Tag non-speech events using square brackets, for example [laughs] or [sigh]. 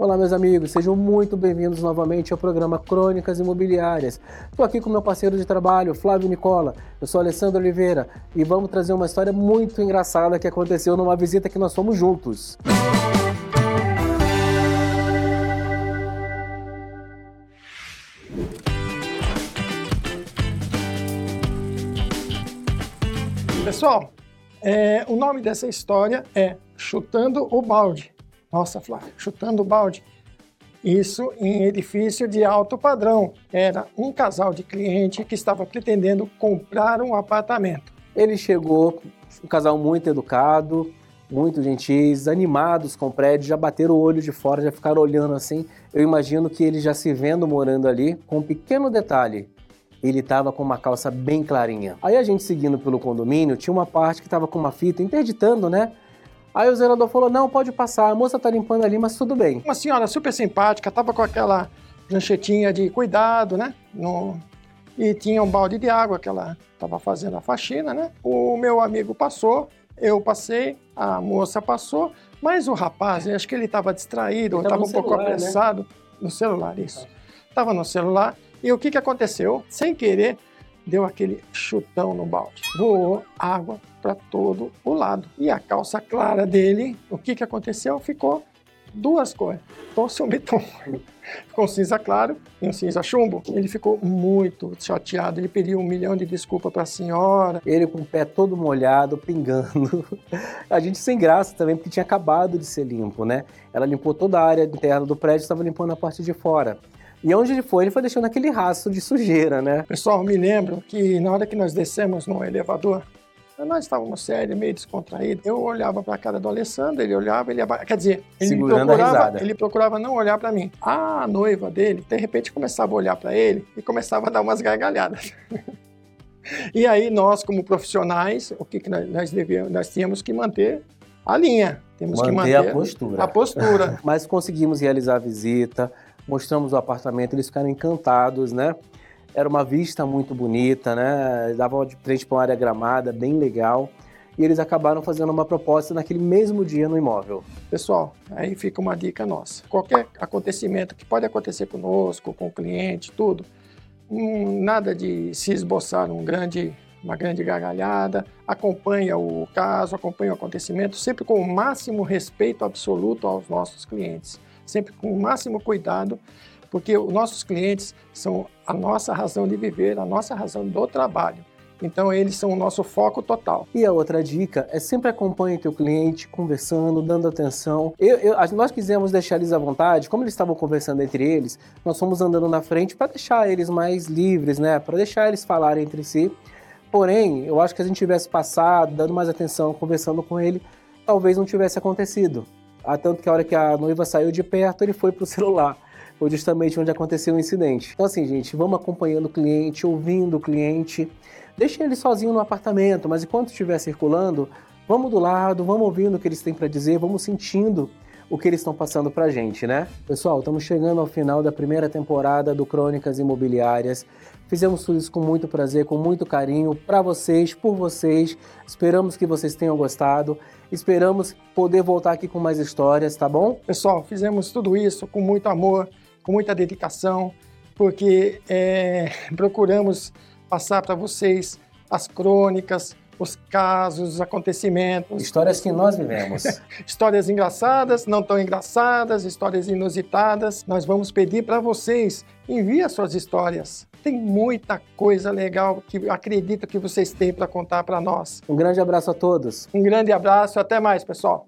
Olá, meus amigos, sejam muito bem-vindos novamente ao programa Crônicas Imobiliárias. Estou aqui com meu parceiro de trabalho, Flávio Nicola. Eu sou Alessandro Oliveira e vamos trazer uma história muito engraçada que aconteceu numa visita que nós fomos juntos. Pessoal, é, o nome dessa história é Chutando o Balde. Nossa, Flávio, chutando o balde. Isso em edifício de alto padrão. Era um casal de cliente que estava pretendendo comprar um apartamento. Ele chegou, um casal muito educado, muito gentis, animados com o prédio, já bateram o olho de fora, já ficaram olhando assim. Eu imagino que ele já se vendo morando ali, com um pequeno detalhe. Ele estava com uma calça bem clarinha. Aí a gente seguindo pelo condomínio, tinha uma parte que estava com uma fita interditando, né? Aí o zelador falou: não, pode passar, a moça tá limpando ali, mas tudo bem. Uma senhora super simpática, tava com aquela janchetinha de cuidado, né? No... E tinha um balde de água que ela estava fazendo a faxina, né? O meu amigo passou, eu passei, a moça passou, mas o rapaz, acho que ele estava distraído, estava um celular, pouco né? apressado. Né? No celular, isso. Estava no celular. E o que, que aconteceu? Sem querer, deu aquele chutão no balde. Voou água para todo o lado. E a calça clara dele, o que, que aconteceu? Ficou duas cores. Torce um bitom. [laughs] ficou um cinza claro e um cinza chumbo. Ele ficou muito chateado. Ele pediu um milhão de desculpas para a senhora. Ele com o pé todo molhado, pingando. [laughs] A gente sem graça também, porque tinha acabado de ser limpo, né? Ela limpou toda a área interna do prédio, estava limpando a parte de fora. E onde ele foi, ele foi deixando aquele rastro de sujeira, né? Pessoal, me lembro que na hora que nós descemos no elevador, nós estávamos sérios, meio descontraídos. Eu olhava para a cara do Alessandro, ele olhava, ele quer dizer, ele procurava, ele procurava não olhar para mim. A noiva dele, de repente, começava a olhar para ele e começava a dar umas gargalhadas. [laughs] e aí nós, como profissionais, o que, que nós, nós devíamos, nós tínhamos que manter a linha. Temos manter que manter a postura. A postura. [laughs] Mas conseguimos realizar a visita mostramos o apartamento, eles ficaram encantados, né? Era uma vista muito bonita, né? Dava de frente para uma área gramada, bem legal. E eles acabaram fazendo uma proposta naquele mesmo dia no imóvel. Pessoal, aí fica uma dica nossa. Qualquer acontecimento que pode acontecer conosco, com o cliente, tudo, hum, nada de se esboçar um grande, uma grande gargalhada, acompanha o caso, acompanha o acontecimento, sempre com o máximo respeito absoluto aos nossos clientes sempre com o máximo cuidado, porque os nossos clientes são a nossa razão de viver, a nossa razão do trabalho. Então eles são o nosso foco total. E a outra dica é sempre acompanhe teu cliente conversando, dando atenção. Eu, eu, nós quisemos deixar eles à vontade, como eles estavam conversando entre eles, nós fomos andando na frente para deixar eles mais livres, né? Para deixar eles falarem entre si. Porém, eu acho que se a gente tivesse passado, dando mais atenção, conversando com ele, talvez não tivesse acontecido. Ah, tanto que a hora que a noiva saiu de perto, ele foi pro celular. [laughs] Foi justamente onde aconteceu o incidente. Então, assim, gente, vamos acompanhando o cliente, ouvindo o cliente. Deixem ele sozinho no apartamento, mas enquanto estiver circulando, vamos do lado, vamos ouvindo o que eles têm para dizer, vamos sentindo o que eles estão passando para a gente, né? Pessoal, estamos chegando ao final da primeira temporada do Crônicas Imobiliárias. Fizemos tudo isso com muito prazer, com muito carinho, para vocês, por vocês. Esperamos que vocês tenham gostado. Esperamos poder voltar aqui com mais histórias, tá bom? Pessoal, fizemos tudo isso com muito amor, com muita dedicação, porque é, [laughs] procuramos passar para vocês as crônicas, os casos, os acontecimentos. Histórias que nós vivemos. [laughs] histórias engraçadas, não tão engraçadas, histórias inusitadas. Nós vamos pedir para vocês, envie as suas histórias. Tem muita coisa legal que acredito que vocês têm para contar para nós. Um grande abraço a todos. Um grande abraço, até mais, pessoal.